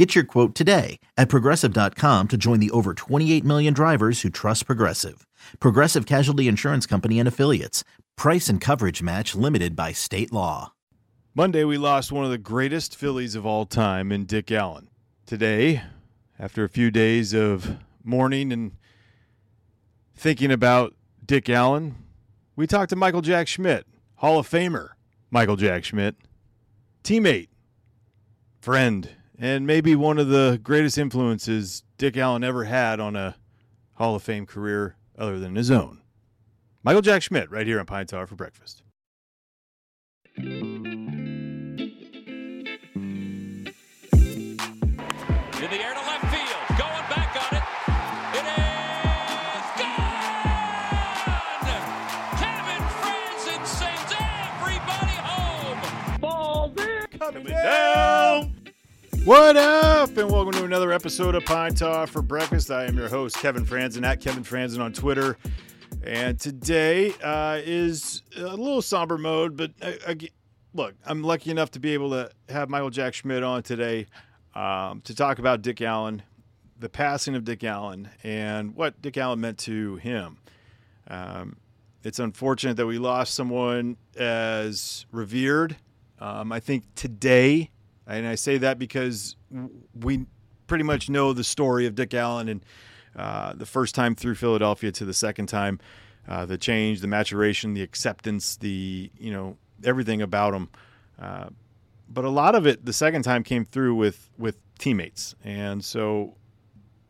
Get your quote today at progressive.com to join the over 28 million drivers who trust Progressive. Progressive Casualty Insurance Company and Affiliates. Price and coverage match limited by state law. Monday, we lost one of the greatest Phillies of all time in Dick Allen. Today, after a few days of mourning and thinking about Dick Allen, we talked to Michael Jack Schmidt, Hall of Famer Michael Jack Schmidt, teammate, friend, and maybe one of the greatest influences Dick Allen ever had on a Hall of Fame career other than his own. Michael Jack Schmidt, right here on Pine Tar for breakfast. In the air to left field. Going back on it. It is gone! Kevin Frandsen sends everybody home. Coming down. What up? And welcome to another episode of Pine Tar for breakfast. I am your host, Kevin Frandsen, at Kevin Frandsen on Twitter. And today uh, is a little somber mode, but uh, ag- look, I'm lucky enough to be able to have Michael Jack Schmidt on today um, to talk about Dick Allen, the passing of Dick Allen, and what Dick Allen meant to him. Um, it's unfortunate that we lost someone as revered. Um, I think today, and I say that because we pretty much know the story of Dick Allen and uh, the first time through Philadelphia to the second time, uh, the change, the maturation, the acceptance, the you know everything about him. Uh, but a lot of it, the second time, came through with with teammates, and so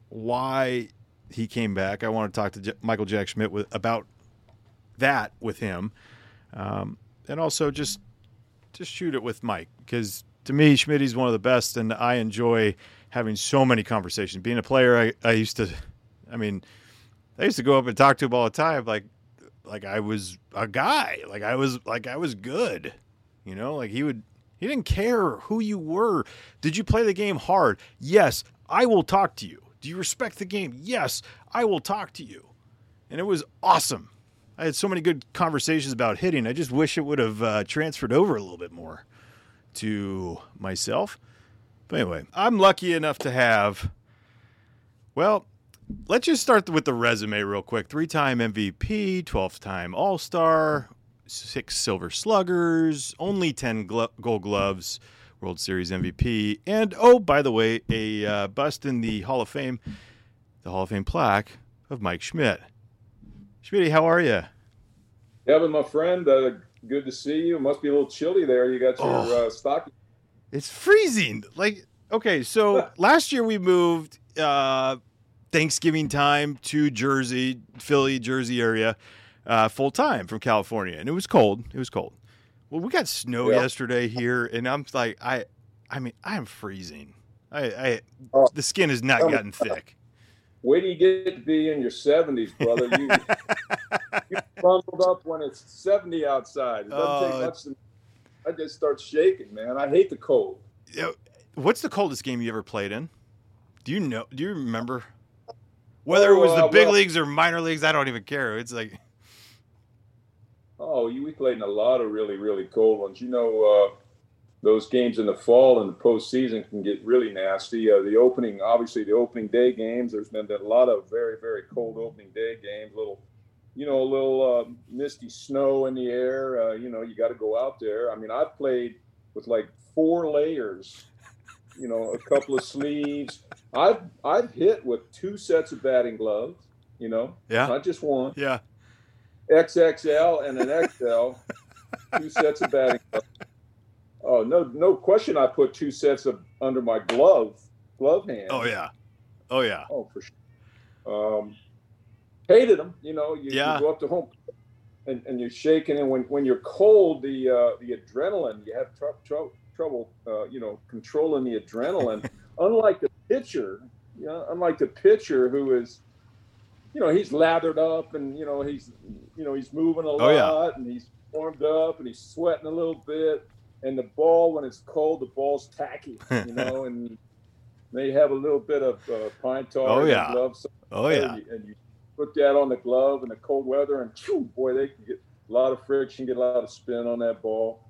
why he came back, I want to talk to J- Michael Jack Schmidt with, about that with him, um, and also just just shoot it with Mike because to me, Schmidt is one of the best, and I enjoy having so many conversations. Being a player, I, I used to, I mean, I used to go up and talk to him all the time, like like I was a guy, like I was like I was good, you know, like he would. He didn't care who you were. Did you play the game hard? Yes, I will talk to you. Do you respect the game? Yes, I will talk to you. And it was awesome. I had so many good conversations about hitting. I just wish it would have uh, transferred over a little bit more to myself. But anyway, I'm lucky enough to have, well, let's just start with the resume real quick. Three time MVP, 12th time All Star, six Silver Sluggers, only 10 glo- gold gloves, World Series MVP, and oh, by the way, a uh, bust in the Hall of Fame, the Hall of Fame plaque of Mike Schmidt. Schmidt, how are you? Kevin, my friend, uh, good to see you. It must be a little chilly there. You got your Oh. uh, stocking. It's freezing. Like, okay, so last year we moved uh, Thanksgiving time to Jersey, Philly, Jersey area, uh, full time from California, and it was cold. It was cold. Well, we got snow Yeah. yesterday here, and I'm like, I, I mean, I'm freezing. I, I Oh. the skin has not Oh. gotten thick. Wait till you get to be in your 70s, brother. You, you bundled up when it's 70 outside. It doesn't Oh. take much to. I just start shaking, man. I hate the cold. What's the coldest game you ever played in? Do you know? Do you remember? Whether it was the Oh, uh, big well- leagues or minor leagues, I don't even care. It's like, Oh, you, we played in a lot of really, really cold ones. You know, uh, those games in the fall and the postseason can get really nasty. Uh, the opening, obviously, the opening day games. There's been a lot of very, very cold opening day games. Little, you know, a little uh, misty snow in the air. Uh, you know, you got to go out there. I mean, I've played with like four layers. You know, a couple of sleeves. I've I've hit with two sets of batting gloves. You know, yeah, not just one. yeah. XXL and an XL, two sets of batting gloves. Oh no, no question. I put two sets of under my glove, glove hand. Oh yeah, oh yeah. Oh, for sure. Um, hated them. You know, you, Yeah. you go up to home, and, and you're shaking, and when, when you're cold, the uh, the adrenaline, you have tr- tr- trouble, uh, you know, controlling the adrenaline. unlike the pitcher, you know, unlike the pitcher who is you know, he's lathered up and you know he's you know he's moving a Oh, lot yeah. and he's warmed up and he's sweating a little bit. And the ball, when it's cold, the ball's tacky, you know, and they have a little bit of uh, pine tar Oh, in the yeah. glove. Oh yeah. And you, and you put that on the glove in the cold weather, and phew, boy, they can get a lot of friction, get a lot of spin on that ball.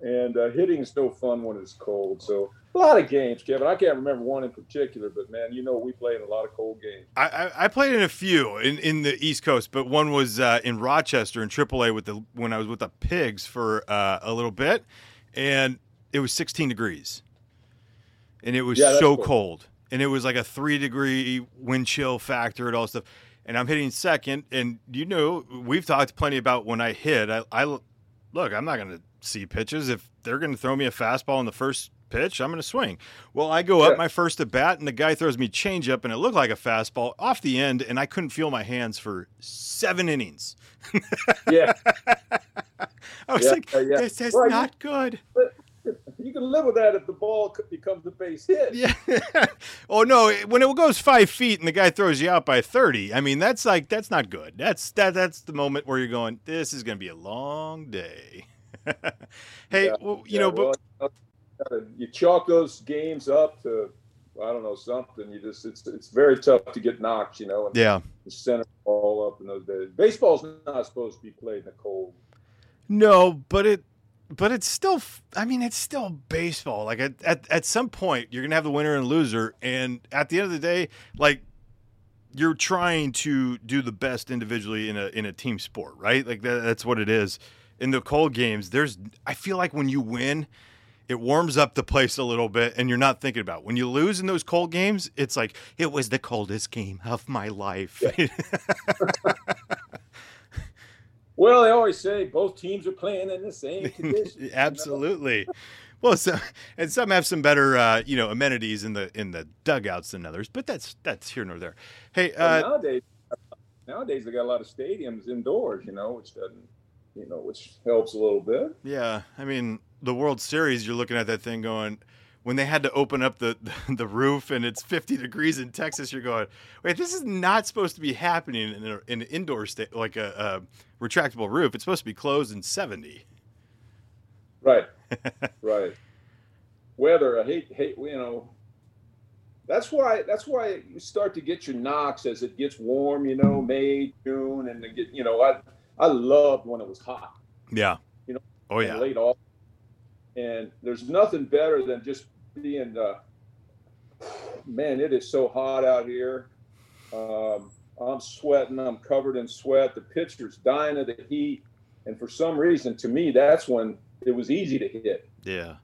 And uh, hitting is no fun when it's cold. So a lot of games, Kevin. I can't remember one in particular, but man, you know we played a lot of cold games. I, I, I played in a few in, in the East Coast, but one was uh, in Rochester in AAA with the when I was with the Pigs for uh, a little bit, and it was 16 degrees, and it was Yeah, so cool. cold, and it was like a three degree wind chill factor and all stuff. And I'm hitting second, and you know we've talked plenty about when I hit. I, I look, I'm not going to see pitches if they're going to throw me a fastball in the first pitch. I'm going to swing. Well, I go up Yeah. my first at bat, and the guy throws me changeup, and it looked like a fastball off the end, and I couldn't feel my hands for seven innings. Yeah, I was Yeah, like, yeah. this is Well, you- not good. you can live with that if the ball becomes a base hit. Yeah. oh no, when it goes five feet and the guy throws you out by thirty, I mean that's like that's not good. That's that that's the moment where you're going, this is going to be a long day. hey, Yeah, well, you know, well, but gotta- you chalk those games up to I don't know something. You just it's it's very tough to get knocked, you know, and yeah, the center ball up in those days. Baseball's not supposed to be played in the cold. no, but it, but it's still. I mean, it's still baseball. Like at at, at some point, you're gonna have the winner and loser, and at the end of the day, like you're trying to do the best individually in a in a team sport, right? Like that, that's what it is. In the cold games, there's I feel like when you win, it warms up the place a little bit and you're not thinking about. it. When you lose in those cold games, it's like it was the coldest game of my life. Well, they always say both teams are playing in the same conditions. you know? Absolutely. Well, so, and some have some better, uh, you know, amenities in the in the dugouts than others, but that's that's here nor there. Hey, uh, nowadays, nowadays they got a lot of stadiums indoors, you know, which doesn't, you know, which helps a little bit. Yeah, I mean the World Series. You're looking at that thing going. When they had to open up the the roof and it's 50 degrees in Texas, you're going, wait, this is not supposed to be happening in, a, in an indoor state like a, a retractable roof. It's supposed to be closed in 70. Right. right. Weather, I hate, hate, you know. That's why. That's why you start to get your knocks as it gets warm. You know, May, June, and get. You know, I I loved when it was hot. Yeah. You know, Oh yeah. late off. And there's nothing better than just being, uh, man, it is so hot out here. Um, I'm sweating. I'm covered in sweat. The pitcher's dying of the heat. And for some reason, to me, that's when it was easy to hit. Yeah.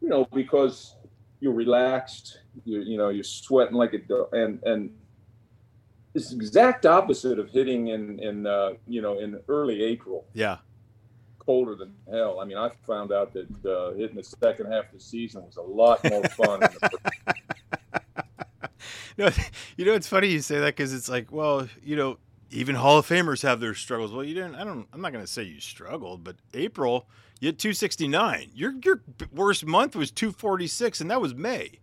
You know, because you're relaxed. You you know you're sweating like a and and it's the exact opposite of hitting in in uh, you know in early April Yeah. Colder than hell. I mean, I found out that uh, hitting the second half of the season was a lot more fun. the. No, you know it's funny you say that because it's like, well, you know, even Hall of Famers have their struggles. Well, you didn't. I don't. I'm not going to say you struggled, but April, you had 269. Your your worst month was 246, and that was May.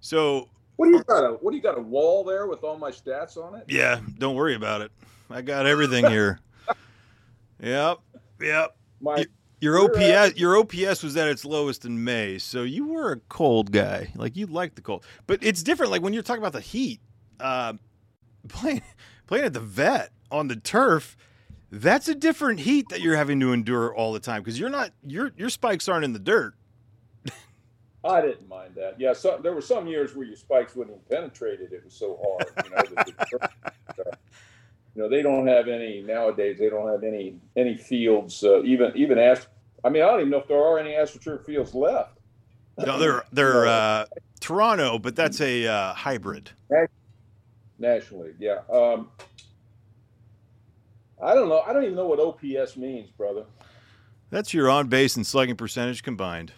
So what do you got? A, what do you got? A wall there with all my stats on it? yeah, don't worry about it. I got everything here. yep. Yep. My Your OPS, your OPS was at its lowest in May, so you were a cold guy. Like you liked the cold, but it's different. Like when you're talking about the heat, uh, playing playing at the vet on the turf, that's a different heat that you're having to endure all the time because you're not your your spikes aren't in the dirt. I didn't mind that. Yeah, so, there were some years where your spikes wouldn't even penetrate it. It was so hard. You know, you know they don't have any nowadays. They don't have any any fields. Uh, even even ast- I mean, I don't even know if there are any AstroTurf fields left. No, they're they're uh, Toronto, but that's a uh, hybrid. National League, yeah. Um, I don't know. I don't even know what OPS means, brother. That's your on base and slugging percentage combined.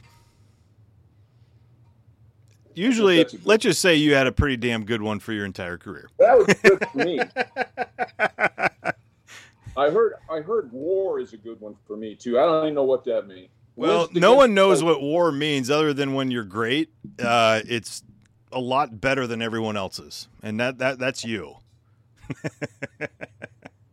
Usually, that's a good- let's just say you had a pretty damn good one for your entire career. That was good for me. I heard. I heard war is a good one for me too. I don't even know what that means. Well, no one knows what war means other than when you're great. Uh, it's a lot better than everyone else's, and that that that's you.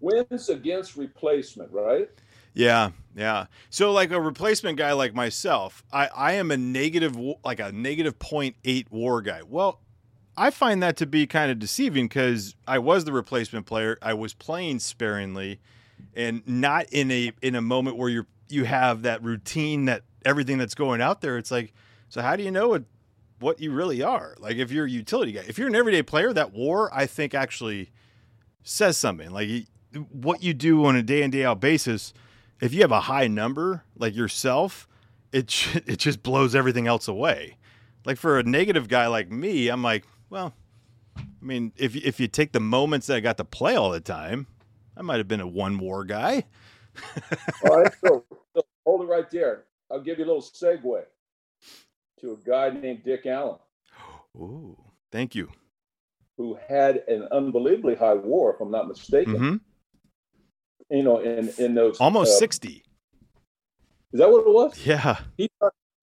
Wins against replacement, right? Yeah, yeah. So like a replacement guy like myself, I I am a negative like a negative 0.8 war guy. Well, I find that to be kind of deceiving because I was the replacement player. I was playing sparingly, and not in a in a moment where you're you have that routine that everything that's going out there. It's like, so how do you know what what you really are? Like if you're a utility guy, if you're an everyday player, that war I think actually says something. Like what you do on a day in day out basis. If you have a high number like yourself, it it just blows everything else away. Like for a negative guy like me, I'm like, well, I mean, if if you take the moments that I got to play all the time, I might have been a one war guy. all right, so, so hold it right there. I'll give you a little segue to a guy named Dick Allen. Ooh, thank you. Who had an unbelievably high war, if I'm not mistaken. Mm-hmm. You know, in in those almost uh, sixty. Is that what it was? Yeah. He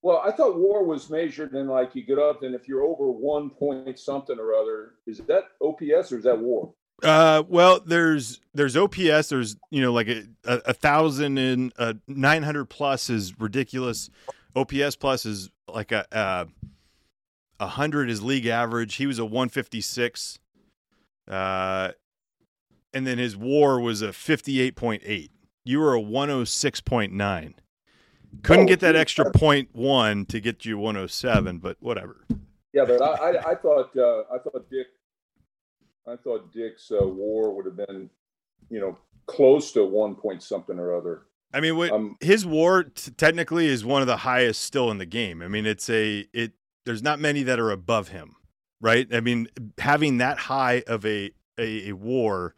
well, I thought war was measured in like you get up and if you're over one point something or other, is that OPS or is that war? Uh, well, there's there's OPS. There's you know like a, a, a thousand and uh, nine hundred plus is ridiculous. OPS plus is like a uh, a hundred is league average. He was a one fifty six, uh, and then his WAR was a fifty eight point eight. You were a one oh six point nine. Couldn't oh, get that extra point one to get you 107, but whatever. Yeah, but I, I, I thought uh, I thought Dick, I thought Dick's uh, WAR would have been, you know, close to one point something or other. I mean, what, um, his WAR t- technically is one of the highest still in the game. I mean, it's a it. There's not many that are above him, right? I mean, having that high of a a, a WAR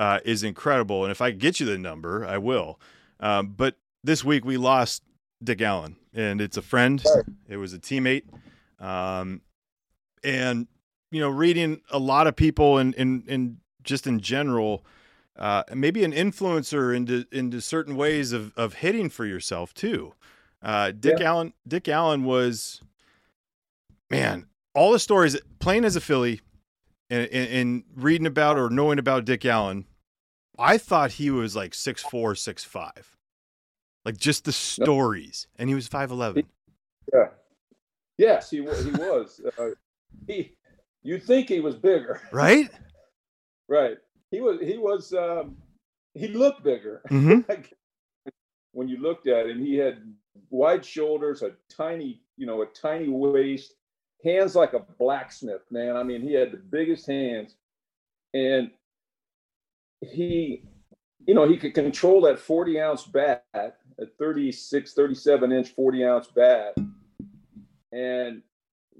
uh, is incredible. And if I get you the number, I will. Um, but this week we lost Dick Allen, and it's a friend. It was a teammate, um, and you know, reading a lot of people and and and just in general, uh, maybe an influencer into into certain ways of of hitting for yourself too. Uh, Dick yeah. Allen, Dick Allen was, man, all the stories playing as a Philly, and, and, and reading about or knowing about Dick Allen. I thought he was like six four, six five like just the stories. And he was five eleven. Yeah. Yes, he he was. Uh, he, you'd think he was bigger, right? right. He was. He was. Um, he looked bigger. Mm-hmm. when you looked at him, he had wide shoulders, a tiny, you know, a tiny waist, hands like a blacksmith. Man, I mean, he had the biggest hands, and he, you know, he could control that forty ounce bat a 36, 37 inch, 40 ounce bat. And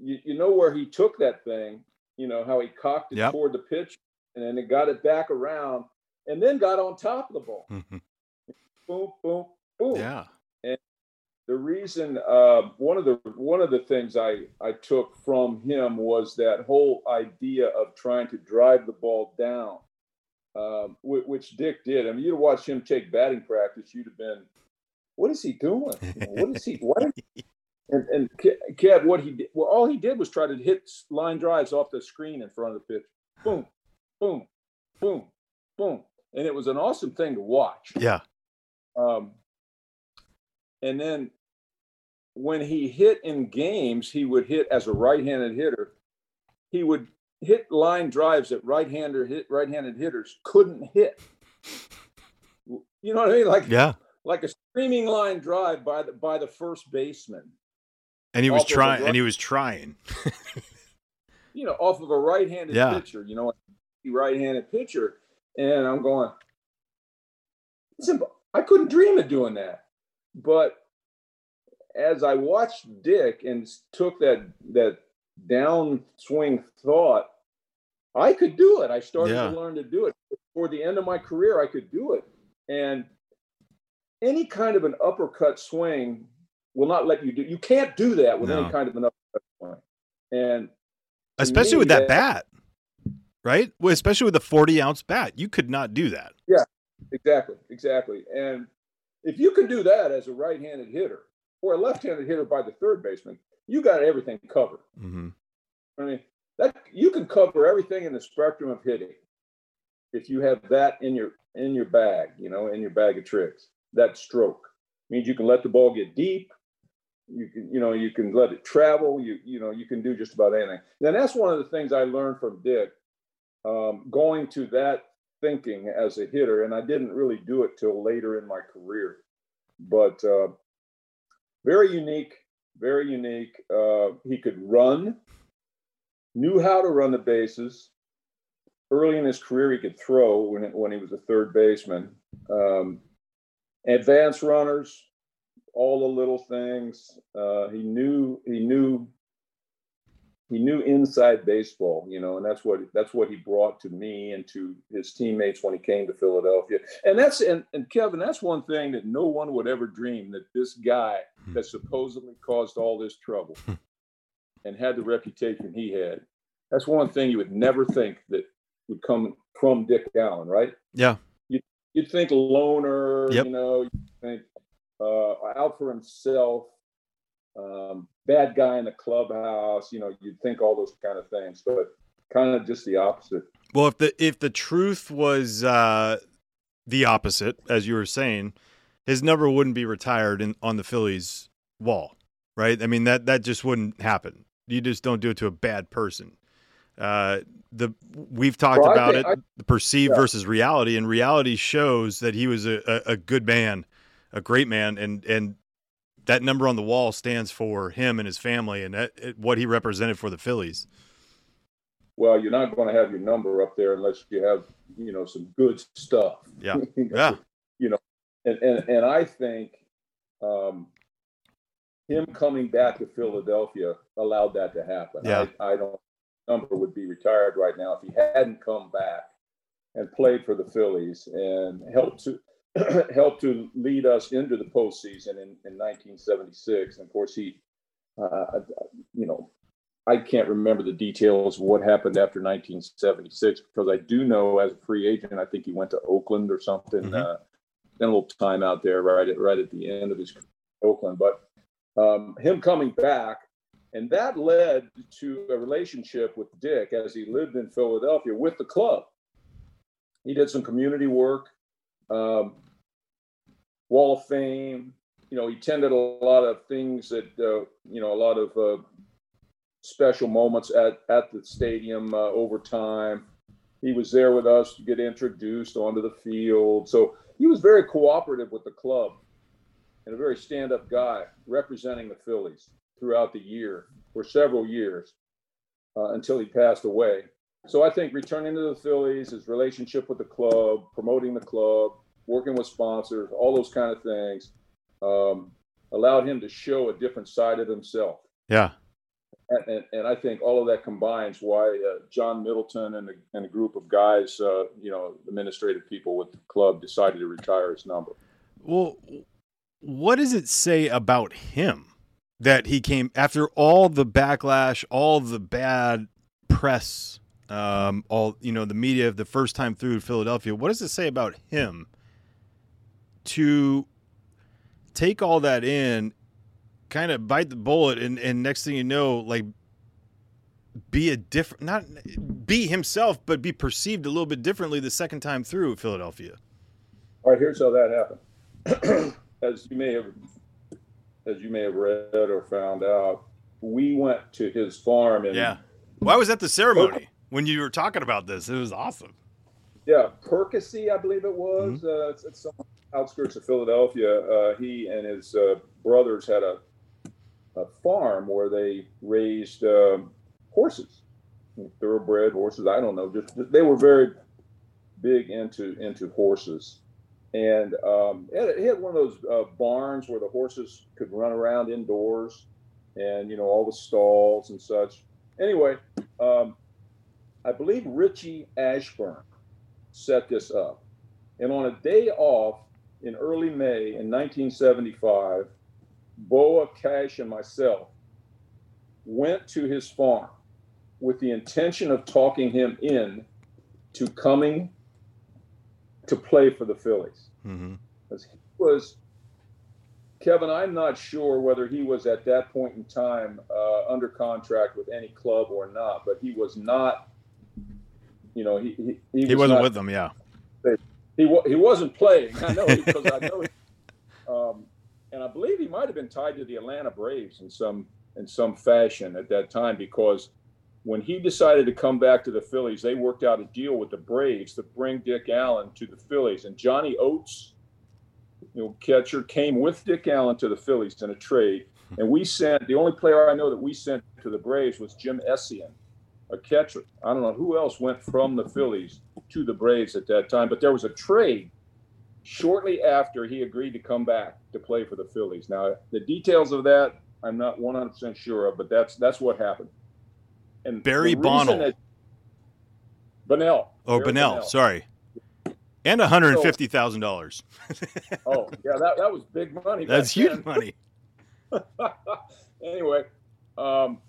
you, you know where he took that thing, you know, how he cocked it yep. toward the pitch and then it got it back around and then got on top of the ball. Mm-hmm. Boom, boom, boom. Yeah. And the reason, uh, one of the one of the things I I took from him was that whole idea of trying to drive the ball down, um, which Dick did. I mean, you'd watch him take batting practice, you'd have been what is he doing? what is he? What? And, and Kev, what he did, well, all he did was try to hit line drives off the screen in front of the pitch. Boom, boom, boom, boom, and it was an awesome thing to watch. Yeah. Um, and then when he hit in games, he would hit as a right-handed hitter. He would hit line drives that right-hander hit right-handed hitters couldn't hit. You know what I mean? Like yeah, like a streaming line drive by the by the first baseman. And he was trying. And he was trying. you know, off of a right-handed yeah. pitcher. You know, right-handed pitcher, and I'm going. Simple. I couldn't dream of doing that, but as I watched Dick and took that that downswing thought, I could do it. I started yeah. to learn to do it. For the end of my career, I could do it, and any kind of an uppercut swing will not let you do. You can't do that with no. any kind of an uppercut swing, and especially me, with that, that bat, right? Well, especially with a forty ounce bat, you could not do that. Yeah, exactly, exactly. And if you can do that as a right-handed hitter or a left-handed hitter by the third baseman, you got everything covered. Mm-hmm. I mean, that you can cover everything in the spectrum of hitting. if you have that in your in your bag, you know, in your bag of tricks, that stroke means you can let the ball get deep. You can, you know, you can let it travel. You, you know, you can do just about anything. And that's one of the things I learned from Dick, um, going to that thinking as a hitter. And I didn't really do it till later in my career, but uh, very unique, very unique. Uh, he could run, knew how to run the bases. Early in his career, he could throw when, it, when he was a third baseman. Um, advanced runners, all the little things. Uh, he knew he knew he knew inside baseball, you know, and that's what that's what he brought to me and to his teammates when he came to Philadelphia. And that's and, and Kevin, that's one thing that no one would ever dream that this guy hmm. that supposedly caused all this trouble and had the reputation he had. That's one thing you would never think that would come from Dick Allen, right? Yeah. You'd, you'd think loner, yep. you know, you think uh, out for himself, um, bad guy in the clubhouse. You know, you'd think all those kind of things, but kind of just the opposite. Well, if the if the truth was uh, the opposite, as you were saying, his number wouldn't be retired in, on the Phillies wall, right? I mean that that just wouldn't happen. You just don't do it to a bad person. Uh, the we've talked well, about think, it, I, the perceived yeah. versus reality, and reality shows that he was a, a, a good man, a great man, and and that number on the wall stands for him and his family and that, what he represented for the Phillies. Well, you're not going to have your number up there unless you have, you know, some good stuff. Yeah. yeah. You know, and, and, and I think um, him coming back to Philadelphia allowed that to happen. Yeah. I, I don't number would be retired right now if he hadn't come back and played for the Phillies and helped to helped to lead us into the postseason in, in 1976. And of course, he, uh, you know, I can't remember the details of what happened after 1976 because I do know as a free agent, I think he went to Oakland or something. Mm-hmm. Uh, a little time out there right at right at the end of his Oakland, but um, him coming back, and that led to a relationship with Dick as he lived in Philadelphia with the club. He did some community work um, Wall of Fame. You know, he attended a lot of things that, uh, you know, a lot of uh, special moments at, at the stadium uh, over time. He was there with us to get introduced onto the field. So he was very cooperative with the club and a very stand up guy representing the Phillies throughout the year for several years uh, until he passed away. So I think returning to the Phillies, his relationship with the club, promoting the club, working with sponsors, all those kind of things, um, allowed him to show a different side of himself. Yeah. And, and, and I think all of that combines why uh, John Middleton and a, and a group of guys, uh, you know, administrative people with the club decided to retire his number. Well, what does it say about him that he came after all the backlash, all the bad press um, all you know the media the first time through Philadelphia. What does it say about him to take all that in, kind of bite the bullet, and and next thing you know, like be a different not be himself, but be perceived a little bit differently the second time through Philadelphia. All right, here's how that happened. as you may have as you may have read or found out, we went to his farm and yeah. Why was that the ceremony? when you were talking about this. It was awesome. Yeah, Percy, I believe it was. Mm-hmm. Uh, it's, it's, some outskirts of Philadelphia. Uh, he and his uh, brothers had a, a farm where they raised um, horses, thoroughbred horses. I don't know. Just, just, they were very big into into horses, and um, it, had, it, had, one of those uh, barns where the horses could run around indoors, and you know all the stalls and such. Anyway, um, I believe Richie Ashburn set this up. And on a day off in early May in 1975, Bowa, Cash, and myself went to his farm with the intention of talking him in to coming to play for the Phillies. Mm-hmm. Because he was, Kevin, I'm not sure whether he was at that point in time uh, under contract with any club or not, but he was not you know, he he, he, He was wasn't not- with them, yeah. He he wasn't playing. I know because I know. He, um, and I believe he might have been tied to the Atlanta Braves in some in some fashion at that time because when he decided to come back to the Phillies, they worked out a deal with the Braves to bring Dick Allen to the Phillies, and Johnny Oates, you know, catcher, came with Dick Allen to the Phillies in a trade. And we sent the only player I know that we sent to the Braves was Jim Essian, a catcher. I don't know who else went from the Phillies to the Braves at that time, but there was a trade shortly after he agreed to come back to play for the Phillies. Now, the details of that I'm not 100% sure of, but that's that's what happened. And Barry Bonnell. Bonnell. Oh, Barry Bonnell, sorry. And $150,000. Oh, yeah, that, that was big money. That's huge then. money. anyway, um,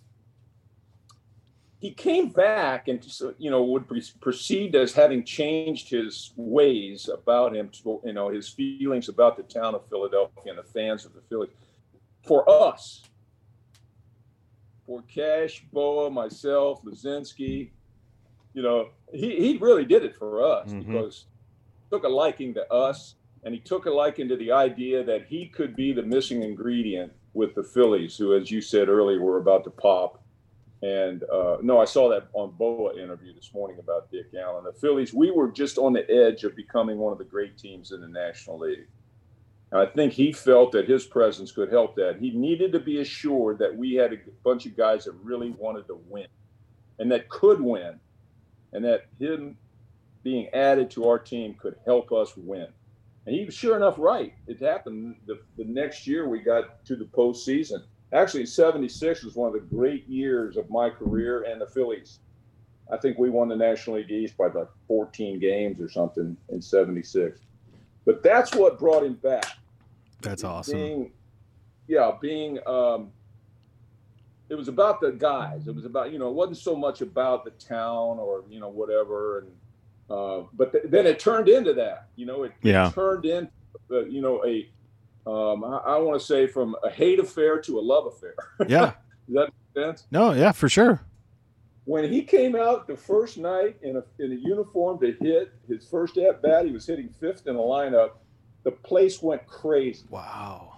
he came back and you know would be perceived as having changed his ways about him, to, you know, his feelings about the town of Philadelphia and the fans of the Phillies. For us, Cash, Bowa, myself, Luzinski, you know, he, he really did it for us Mhm. because he took a liking to us and he took a liking to the idea that he could be the missing ingredient with the Phillies, who, as you said earlier, were about to pop. And uh, no, I saw that on Bowa interview this morning about Dick Allen. The Phillies, we were just on the edge of becoming one of the great teams in the National League. I think he felt that his presence could help that. He needed to be assured that we had a bunch of guys that really wanted to win and that could win, and that him being added to our team could help us win. And he was sure enough right. It happened the, the next year we got to the postseason. Actually, 76 was one of the great years of my career and the Phillies. I think we won the National League East by like 14 games or something in 76. But that's what brought him back. That's awesome. Being, yeah, being, um, it was about the guys. It was about, you know, it wasn't so much about the town or, you know, whatever. And, uh, but th- then it turned into that, you know, it, Yeah. it turned into, uh, you know, a, um, I, I want to say from a hate affair to a love affair. Yeah. Does that make sense? No, yeah, for sure. When he came out the first night in a, in a uniform to hit his first at bat, he was hitting fifth in the lineup. The place went crazy. Wow.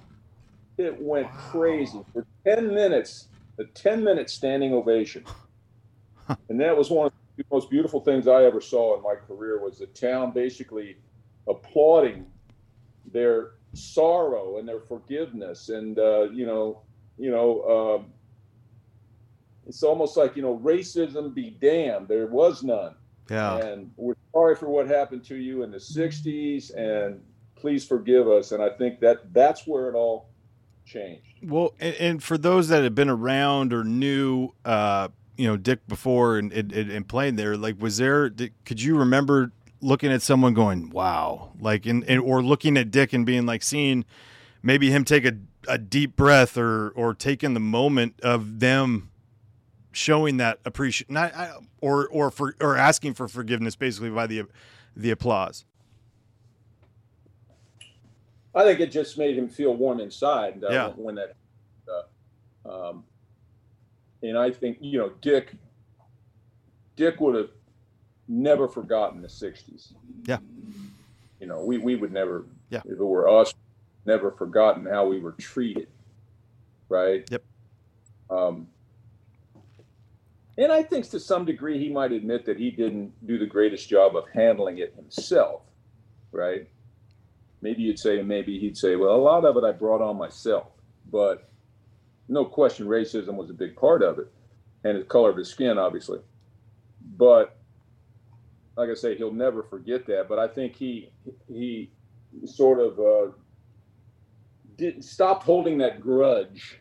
It went crazy for 10 minutes, a 10 minute standing ovation. and that was one of the most beautiful things I ever saw in my career was the town basically applauding their sorrow and their forgiveness. And, uh, you know, you know, um, it's almost like, you know, racism be damned. There was none. Yeah. And we're sorry for what happened to you in the 60s and please forgive us. And I think that that's where it all changed. Well, and, and for those that have been around or knew, uh, you know, Dick before and, and, and playing there, like, was there, did, could you remember looking at someone going, wow, like, and, and or looking at Dick and being like, seeing maybe him take a, a deep breath or, or taking the moment of them showing that appreciation, not, I, or, or for, or asking for forgiveness basically by the, the applause. I think it just made him feel warm inside uh, Yeah. when that. Uh, um, and I think you know Dick. Dick would have never forgotten the '60s. Yeah. You know, we we would never. Yeah. If it were us, never forgotten how we were treated. Right. Yep. Um, and I think to some degree he might admit that he didn't do the greatest job of handling it himself. Right maybe you'd say, and maybe he'd say, well, a lot of it I brought on myself. But no question, racism was a big part of it, and the color of his skin, obviously. But like I say, he'll never forget that. But I think he he sort of uh, did stopped holding that grudge,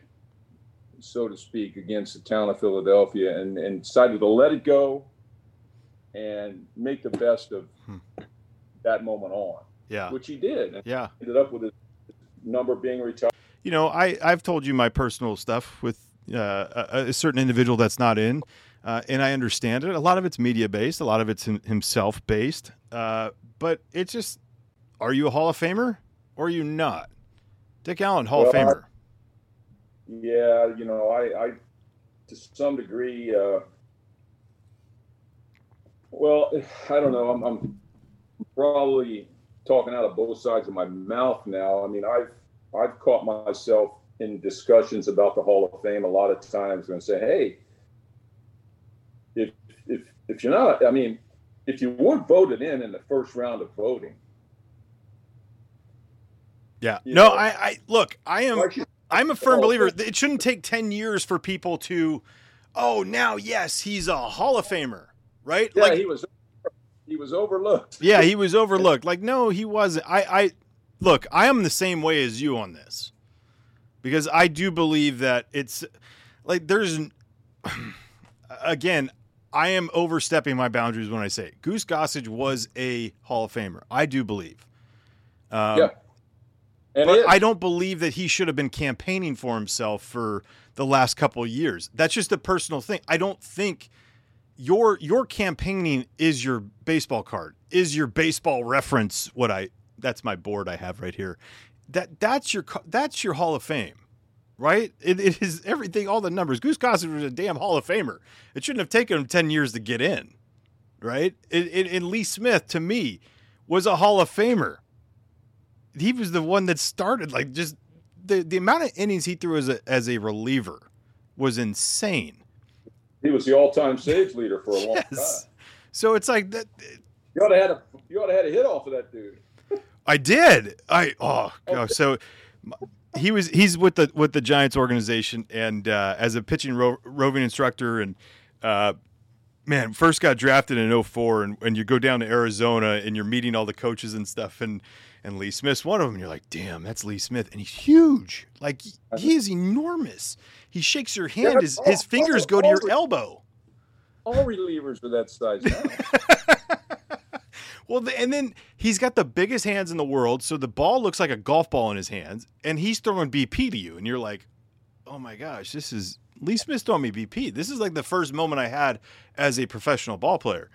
so to speak, against the town of Philadelphia, and, and decided to let it go and make the best of Hmm. that moment on Yeah. which he did. Yeah. ended up with his number being retired. you know, I I've told you my personal stuff with uh, a, a certain individual that's not in, uh, and I understand it. A lot of it's media based, a lot of it's him, himself based. Uh, but it's just, are you a Hall of Famer or are you not? Dick Allen, Hall of Well, I- Famer. Yeah, you know, I, I to some degree, uh, Well, I don't know. I'm, I'm probably talking out of both sides of my mouth now. I mean, I've I've caught myself in discussions about the Hall of Fame a lot of times and say, hey, if if if you're not, I mean, if you weren't voted in in the first round of voting. Yeah. No, know, I, I look, I am I'm a firm believer it shouldn't take 10 years for people to oh, now yes, he's a Hall of Famer, right? Yeah, like, he was he was overlooked. Yeah, he was overlooked. Like no, he wasn't. I I look, I am the same way as you on this. Because I do believe that it's like there's again, I am overstepping my boundaries when I say it. Goose Gossage was a Hall of Famer. I do believe. Um, yeah. And but I don't believe that he should have been campaigning for himself for the last couple of years. That's just a personal thing. I don't think your your campaigning is your baseball card, is your baseball reference. What I that's my board I have right here. That that's your that's your Hall of Fame right? It, it is everything, all the numbers. Goose Gossage was a damn Hall of Famer. It shouldn't have taken him 10 years to get in, right? It, it, and Lee Smith, to me, was a Hall of Famer. He was the one that started, like, just the, the amount of innings he threw as a, as a reliever was insane. He was the all time saves leader for a long yes. time. So it's like that. You ought to had a you ought to had a hit off of that dude. I did. I oh, oh so he was he's with the with the Giants organization and uh, as a pitching ro- roving instructor and uh, man first got drafted in 04 and, and you go down to Arizona and you're meeting all the coaches and stuff and and Lee Smith's one of them you're like damn that's Lee Smith and he's huge. Like he is enormous. He shakes your hand his, his fingers go to your elbow. All relievers are that size now. Well, the, and then he's got the biggest hands in the world, so the ball looks like a golf ball in his hands, and he's throwing BP to you, and you're like, "Oh my gosh, this is Lee Smith throwing me BP." This is like the first moment I had as a professional ball player,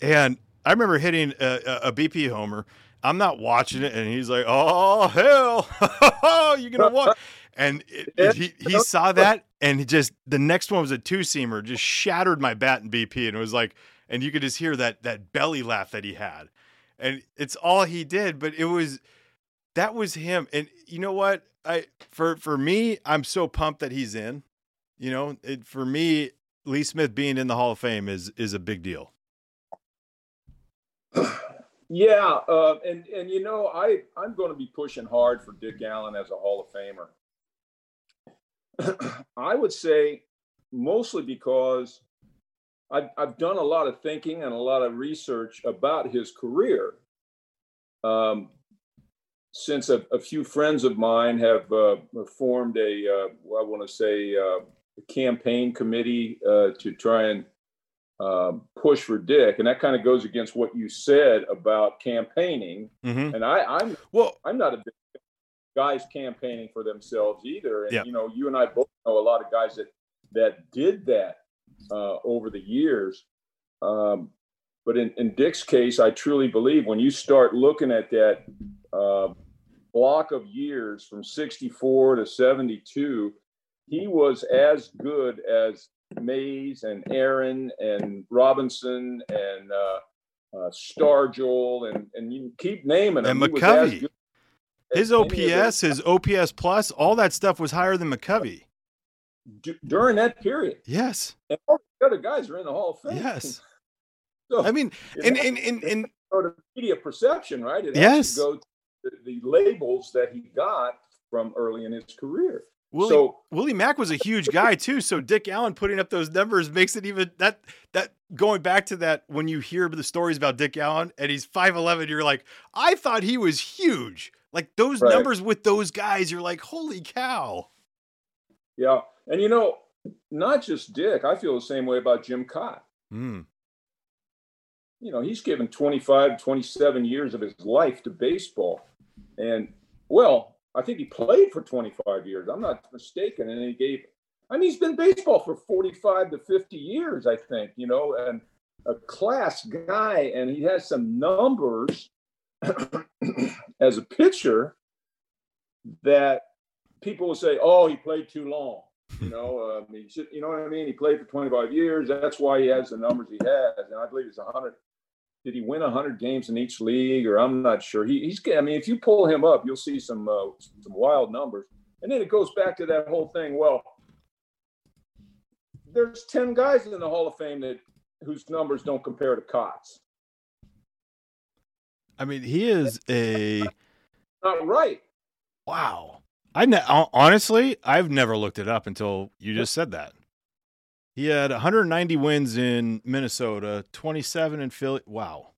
and I remember hitting a, a, BP homer. I'm not watching it, and he's like, "Oh hell, you're gonna walk." And it, it, he he saw that, and he just the next one was a two seamer, just shattered my bat in BP, and it was like and you could just hear that that belly laugh that he had and it's all he did but it was that was him and you know what i for for me i'm so pumped that he's in you know it, for me lee smith being in the hall of fame is is a big deal yeah uh, and and you know i i'm going to be pushing hard for dick allen as a hall of famer i would say mostly because I've, I've done a lot of thinking and a lot of research about his career. Um, since a, a, few friends of mine have uh, formed a, uh, I want to say, uh, campaign committee uh, to try and um, push for Dick, and that kind of goes against what you said about campaigning. Mm-hmm. And I, am well, I'm not a big guys campaigning for themselves either. And yep. you know, you and I both know a lot of guys that that did that uh, over the years. Um, but in, in, Dick's case, I truly believe when you start looking at that uh, block of years from 64 to 72, he was as good as Mays and Aaron and Robinson and uh, uh, Stargell and, and you keep naming them. And McCovey. His OPS, his OPS plus, all that stuff was higher than McCovey d- during that period. Yes. And all the other guys are in the Hall of Fame. Yes. So I mean, and and and, and sort of media perception, right? It yes. Go to the, the labels that he got from early in his career. Willie, so Willie Mack was a huge guy too. So Dick Allen putting up those numbers makes it even that that going back to that when you hear the stories about Dick Allen and he's five eleven, you're like, I thought he was huge. Like those right. numbers with those guys, you're like, holy cow. Yeah, and you know, not just Dick. I feel the same way about Jim Kaat. Mm. You know, he's given 25, 27 years of his life to baseball. And, well, I think he played for 25 years. I'm not mistaken. And he gave, I mean, he's been baseball for 45 to 50 years, I think, you know, and a class guy. And he has some numbers as a pitcher that people will say, oh, he played too long. You know, um, he should, you know what I mean. He played for 25 years. That's why he has the numbers he has, and I believe it's 100. Did he win 100 games in each league, or I'm not sure. He, he's. I mean, if you pull him up, you'll see some uh, some wild numbers. And then it goes back to that whole thing. Well, there's 10 guys in the Hall of Fame that whose numbers don't compare to Kaat's. I mean, he is a Not right. wow. I ne- honestly, I've never looked it up until you just said that. He had 190 wins in Minnesota, 27 in Philly. Wow.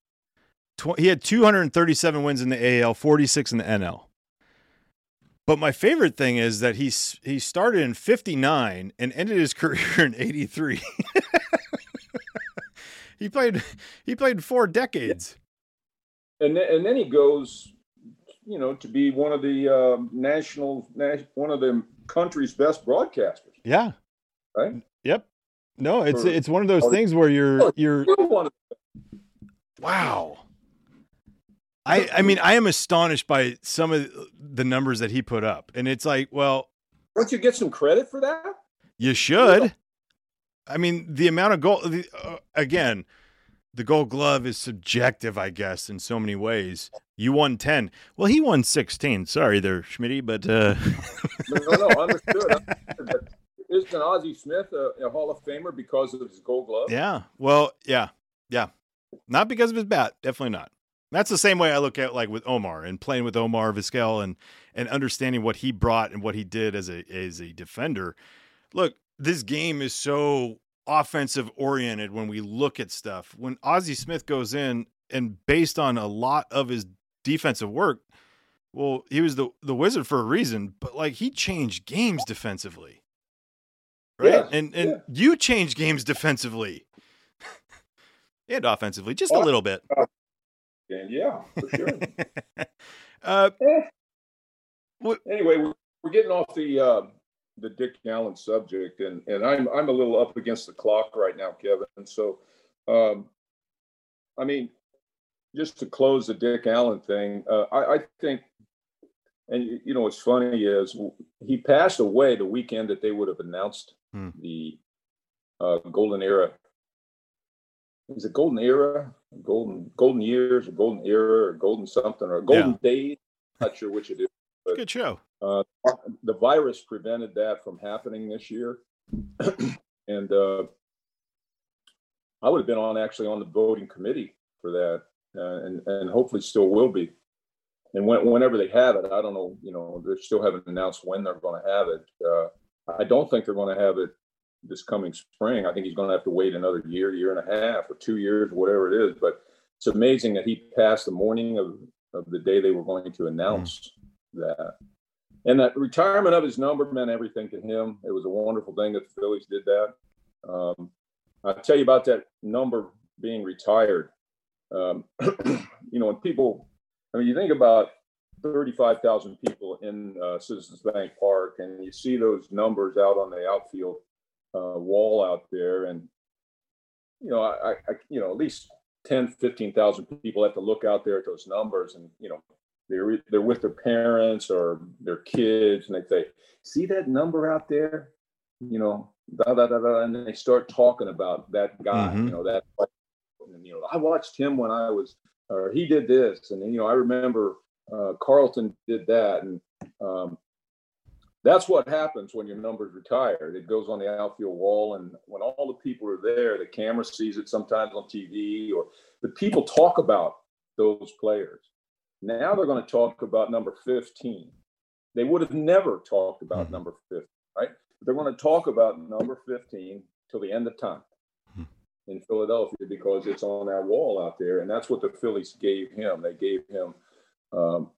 Tw- he had 237 wins in the AL, 46 in the NL. But my favorite thing is that he he started in 59 and ended his career in 83. he played he played four decades. and then, and then he goes, you know, to be one of the um, national, one of the country's best broadcasters. Yeah. Right. Yep. No, it's Or- it's one of those or- things where you're Oh, you're Still one of- wow. I I mean I am astonished by some of the numbers that he put up, and it's like, well, Don't you get some credit for that? you should. I mean, the amount of goal the, uh, again, the Gold Glove is subjective, I guess, in so many ways. You won ten. Well, he won sixteen. Sorry, there, Schmitty, but uh, No, no, understood. Understood. Isn't Ozzie Smith a, a Hall of Famer because of his Gold Glove? Yeah. Well, yeah. Yeah. Not because of his bat. Definitely not. That's the same way I look at like with Omar and playing with Omar Vizquel and and understanding what he brought and what he did as a as a defender. Look, this game is so offensive oriented when we look at stuff. When Ozzie Smith goes in and based on a lot of his defensive work, well, he was the the wizard for a reason, but like he changed games defensively. Right? Yeah, and and yeah. you change games defensively. and offensively, just a Oh. little bit. And yeah, for sure. uh, anyway, we're, we're getting off the uh, the Dick Allen subject, and and I'm I'm a little up against the clock right now, Kevin. So, um, I mean, just to close the Dick Allen thing, uh, I, I think, and you know what's funny is he passed away the weekend that they would have announced Hmm. the uh, golden era. Is it golden era, golden golden years, or golden era, or golden something, or golden days? Not sure which it is. good show. Uh, the virus prevented that from happening this year, and uh, I would have been on actually on the voting committee for that, uh, and and hopefully still will be. And when, whenever they have it, I don't know. You know, they still haven't announced when they're going to have it. Uh, I don't think they're going to have it this coming spring. I think he's going to have to wait another year, year and a half, or two years, whatever it is. But it's amazing that he passed the morning of, of the day they were going to announce that. And that retirement of his number meant everything to him. It was a wonderful thing that the Phillies did that. Um, I'll tell you about that number being retired. Um, you know, when people, I mean, you think about 35,000 people in uh, Citizens Bank Park, and you see those numbers out on the outfield uh, wall out there, and you know, I, I, you know, at least 10, 15,000 people have to look out there at those numbers, and you know, they're they're with their parents or their kids, and they say, "See that number out there?" You know, da da da da, and they start talking about that guy. Mhm. You know that, and you know, I watched him when I was, or he did this, and then you know, I remember uh, Carlton did that, and um, that's what happens when your number's retired. It goes on the outfield wall, and when all the people are there, the camera sees it sometimes on TV, or the people talk about those players. Now they're going to talk about number 15. They would have never talked about Mhm. number 15, right? They're going to talk about number 15 till the end of time Mhm. in Philadelphia because it's on that wall out there, and that's what the Phillies gave him. They gave him, um,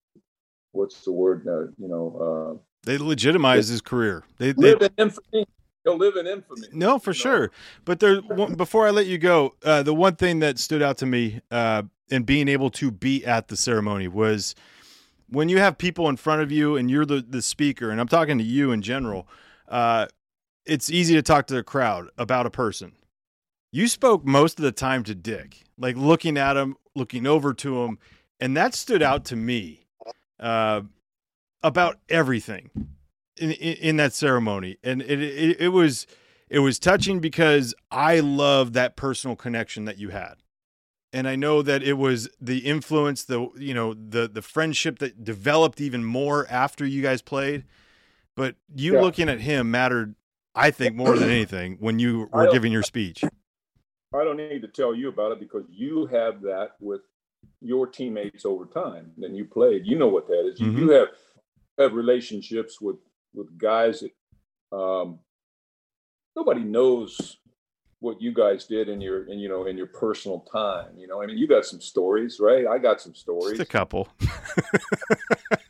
what's the word? Uh, you know, uh, They legitimized his career. They, they live in infamy. He'll live in infamy. no, for you know? sure. But there, before I let you go, uh, the one thing that stood out to me uh, in being able to be at the ceremony was when you have people in front of you and you're the the speaker, and I'm talking to you in general. Uh, it's easy to talk to the crowd about a person. You spoke most of the time to Dick, like looking at him, looking over to him, and that stood out to me uh, about everything. in, in, in that ceremony, and it, it it was it was touching because I love that personal connection that you had. And I know that it was the influence, the you know, the the friendship that developed even more after you guys played. But you Yeah. looking at him mattered, I think, more than anything when you were giving your speech. I don't need to tell you about it because you have that with your teammates over time. Then you played. You know what that is. You, Mm-hmm. you have have relationships with with guys that um, nobody knows what you guys did in your in you know in your personal time. You know, I mean, you got some stories, right? I got some stories. Just a couple.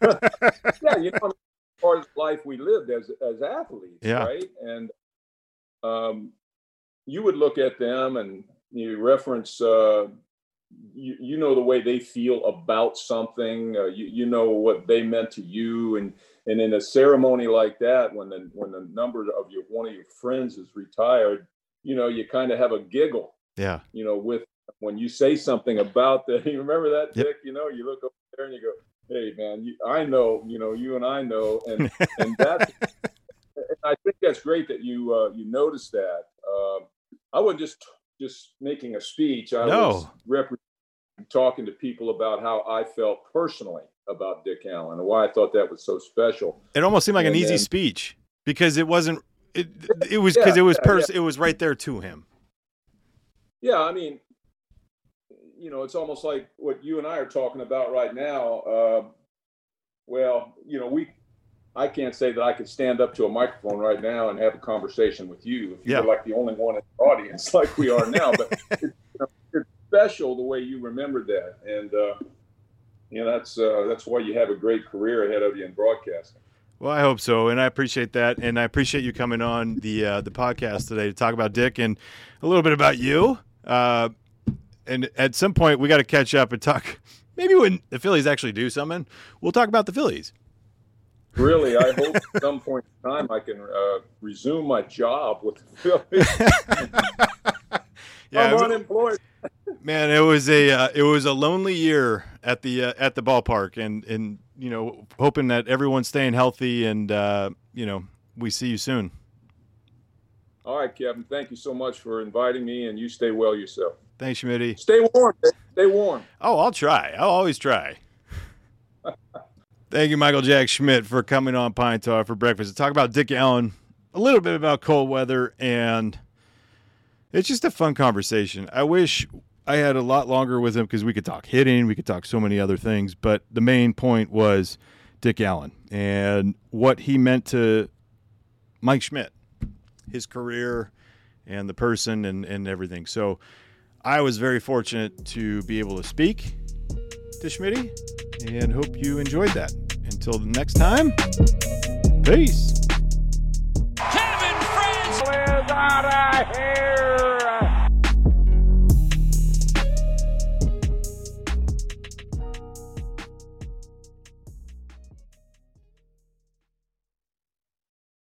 yeah, you know, part of life we lived as as athletes, Yeah. right? And um, you would look at them and you reference, uh, you, you know, the way they feel about something. Uh, you you know what they meant to you, and and in a ceremony like that, when the when the number of your one of your friends is retired, you know, you kind of have a giggle Yeah. you know, with when you say something about the, you remember that, Yep. Dick? You know, you look over there and you go, "Hey, man, you, I know, you know, you and I know," and and that's, and I think that's great that you uh, you noticed that. Um I wouldn't just just making a speech. I was No. representing, talking to people about how I felt personally about Dick Allen and why I thought that was so special. It almost seemed like an easy then- speech because it wasn't. It, it was because Yeah, it was yeah, it was right there to him. Yeah, I mean, you know, it's almost like what you and I are talking about right now. Uh, well, you know, we, I can't say that I could stand up to a microphone right now and have a conversation with you if you Yeah. were like the only one in the audience like we are now. But it's, you know, it's special the way you remembered that, and uh, you know, that's uh, that's why you have a great career ahead of you in broadcasting. Well, I hope so, and I appreciate that, and I appreciate you coming on the uh, the podcast today to talk about Dick and a little bit about you. Uh, and at some point, we got to catch up and talk. Maybe when the Phillies actually do something, we'll talk about the Phillies. Really, I hope at some point in time I can uh, resume my job with the Phillies. Yeah, I'm was- unemployed. man, it was a uh, it was a lonely year at the uh, at the ballpark, and and you know hoping that everyone's staying healthy, and uh, you know we see you soon. All right, Kevin. Thank you so much for inviting me, and you stay well yourself. Thanks, Schmitty. Stay warm. Stay warm. Oh, I'll try. I'll always try. Thank you, Michael Jack Schmidt, for coming on Pine Tar for breakfast to talk about Dick Allen, a little bit about cold weather, and it's just a fun conversation. I wish I had a lot longer with him because we could talk hitting, we could talk so many other things, but the main point was Dick Allen and what he meant to Mike Schmidt, his career, and the person, and, and everything. So I was very fortunate to be able to speak to Schmitty and hope you enjoyed that. Until the next time, peace. Kevin Franz